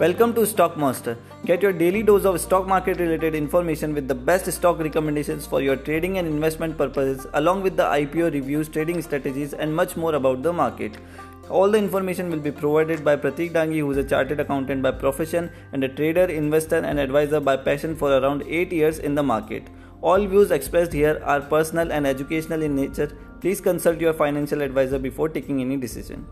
Welcome to Stock Master. Get your daily dose of stock market related information with the best stock recommendations for your trading and investment purposes, along with the IPO reviews, trading strategies, and much more about the market. All the information will be provided by Pratik Dangi, who is a chartered accountant by profession and a trader, investor, and advisor by passion for around 8 years in the market. All views expressed here are personal and educational in nature. Please consult your financial advisor before taking any decision.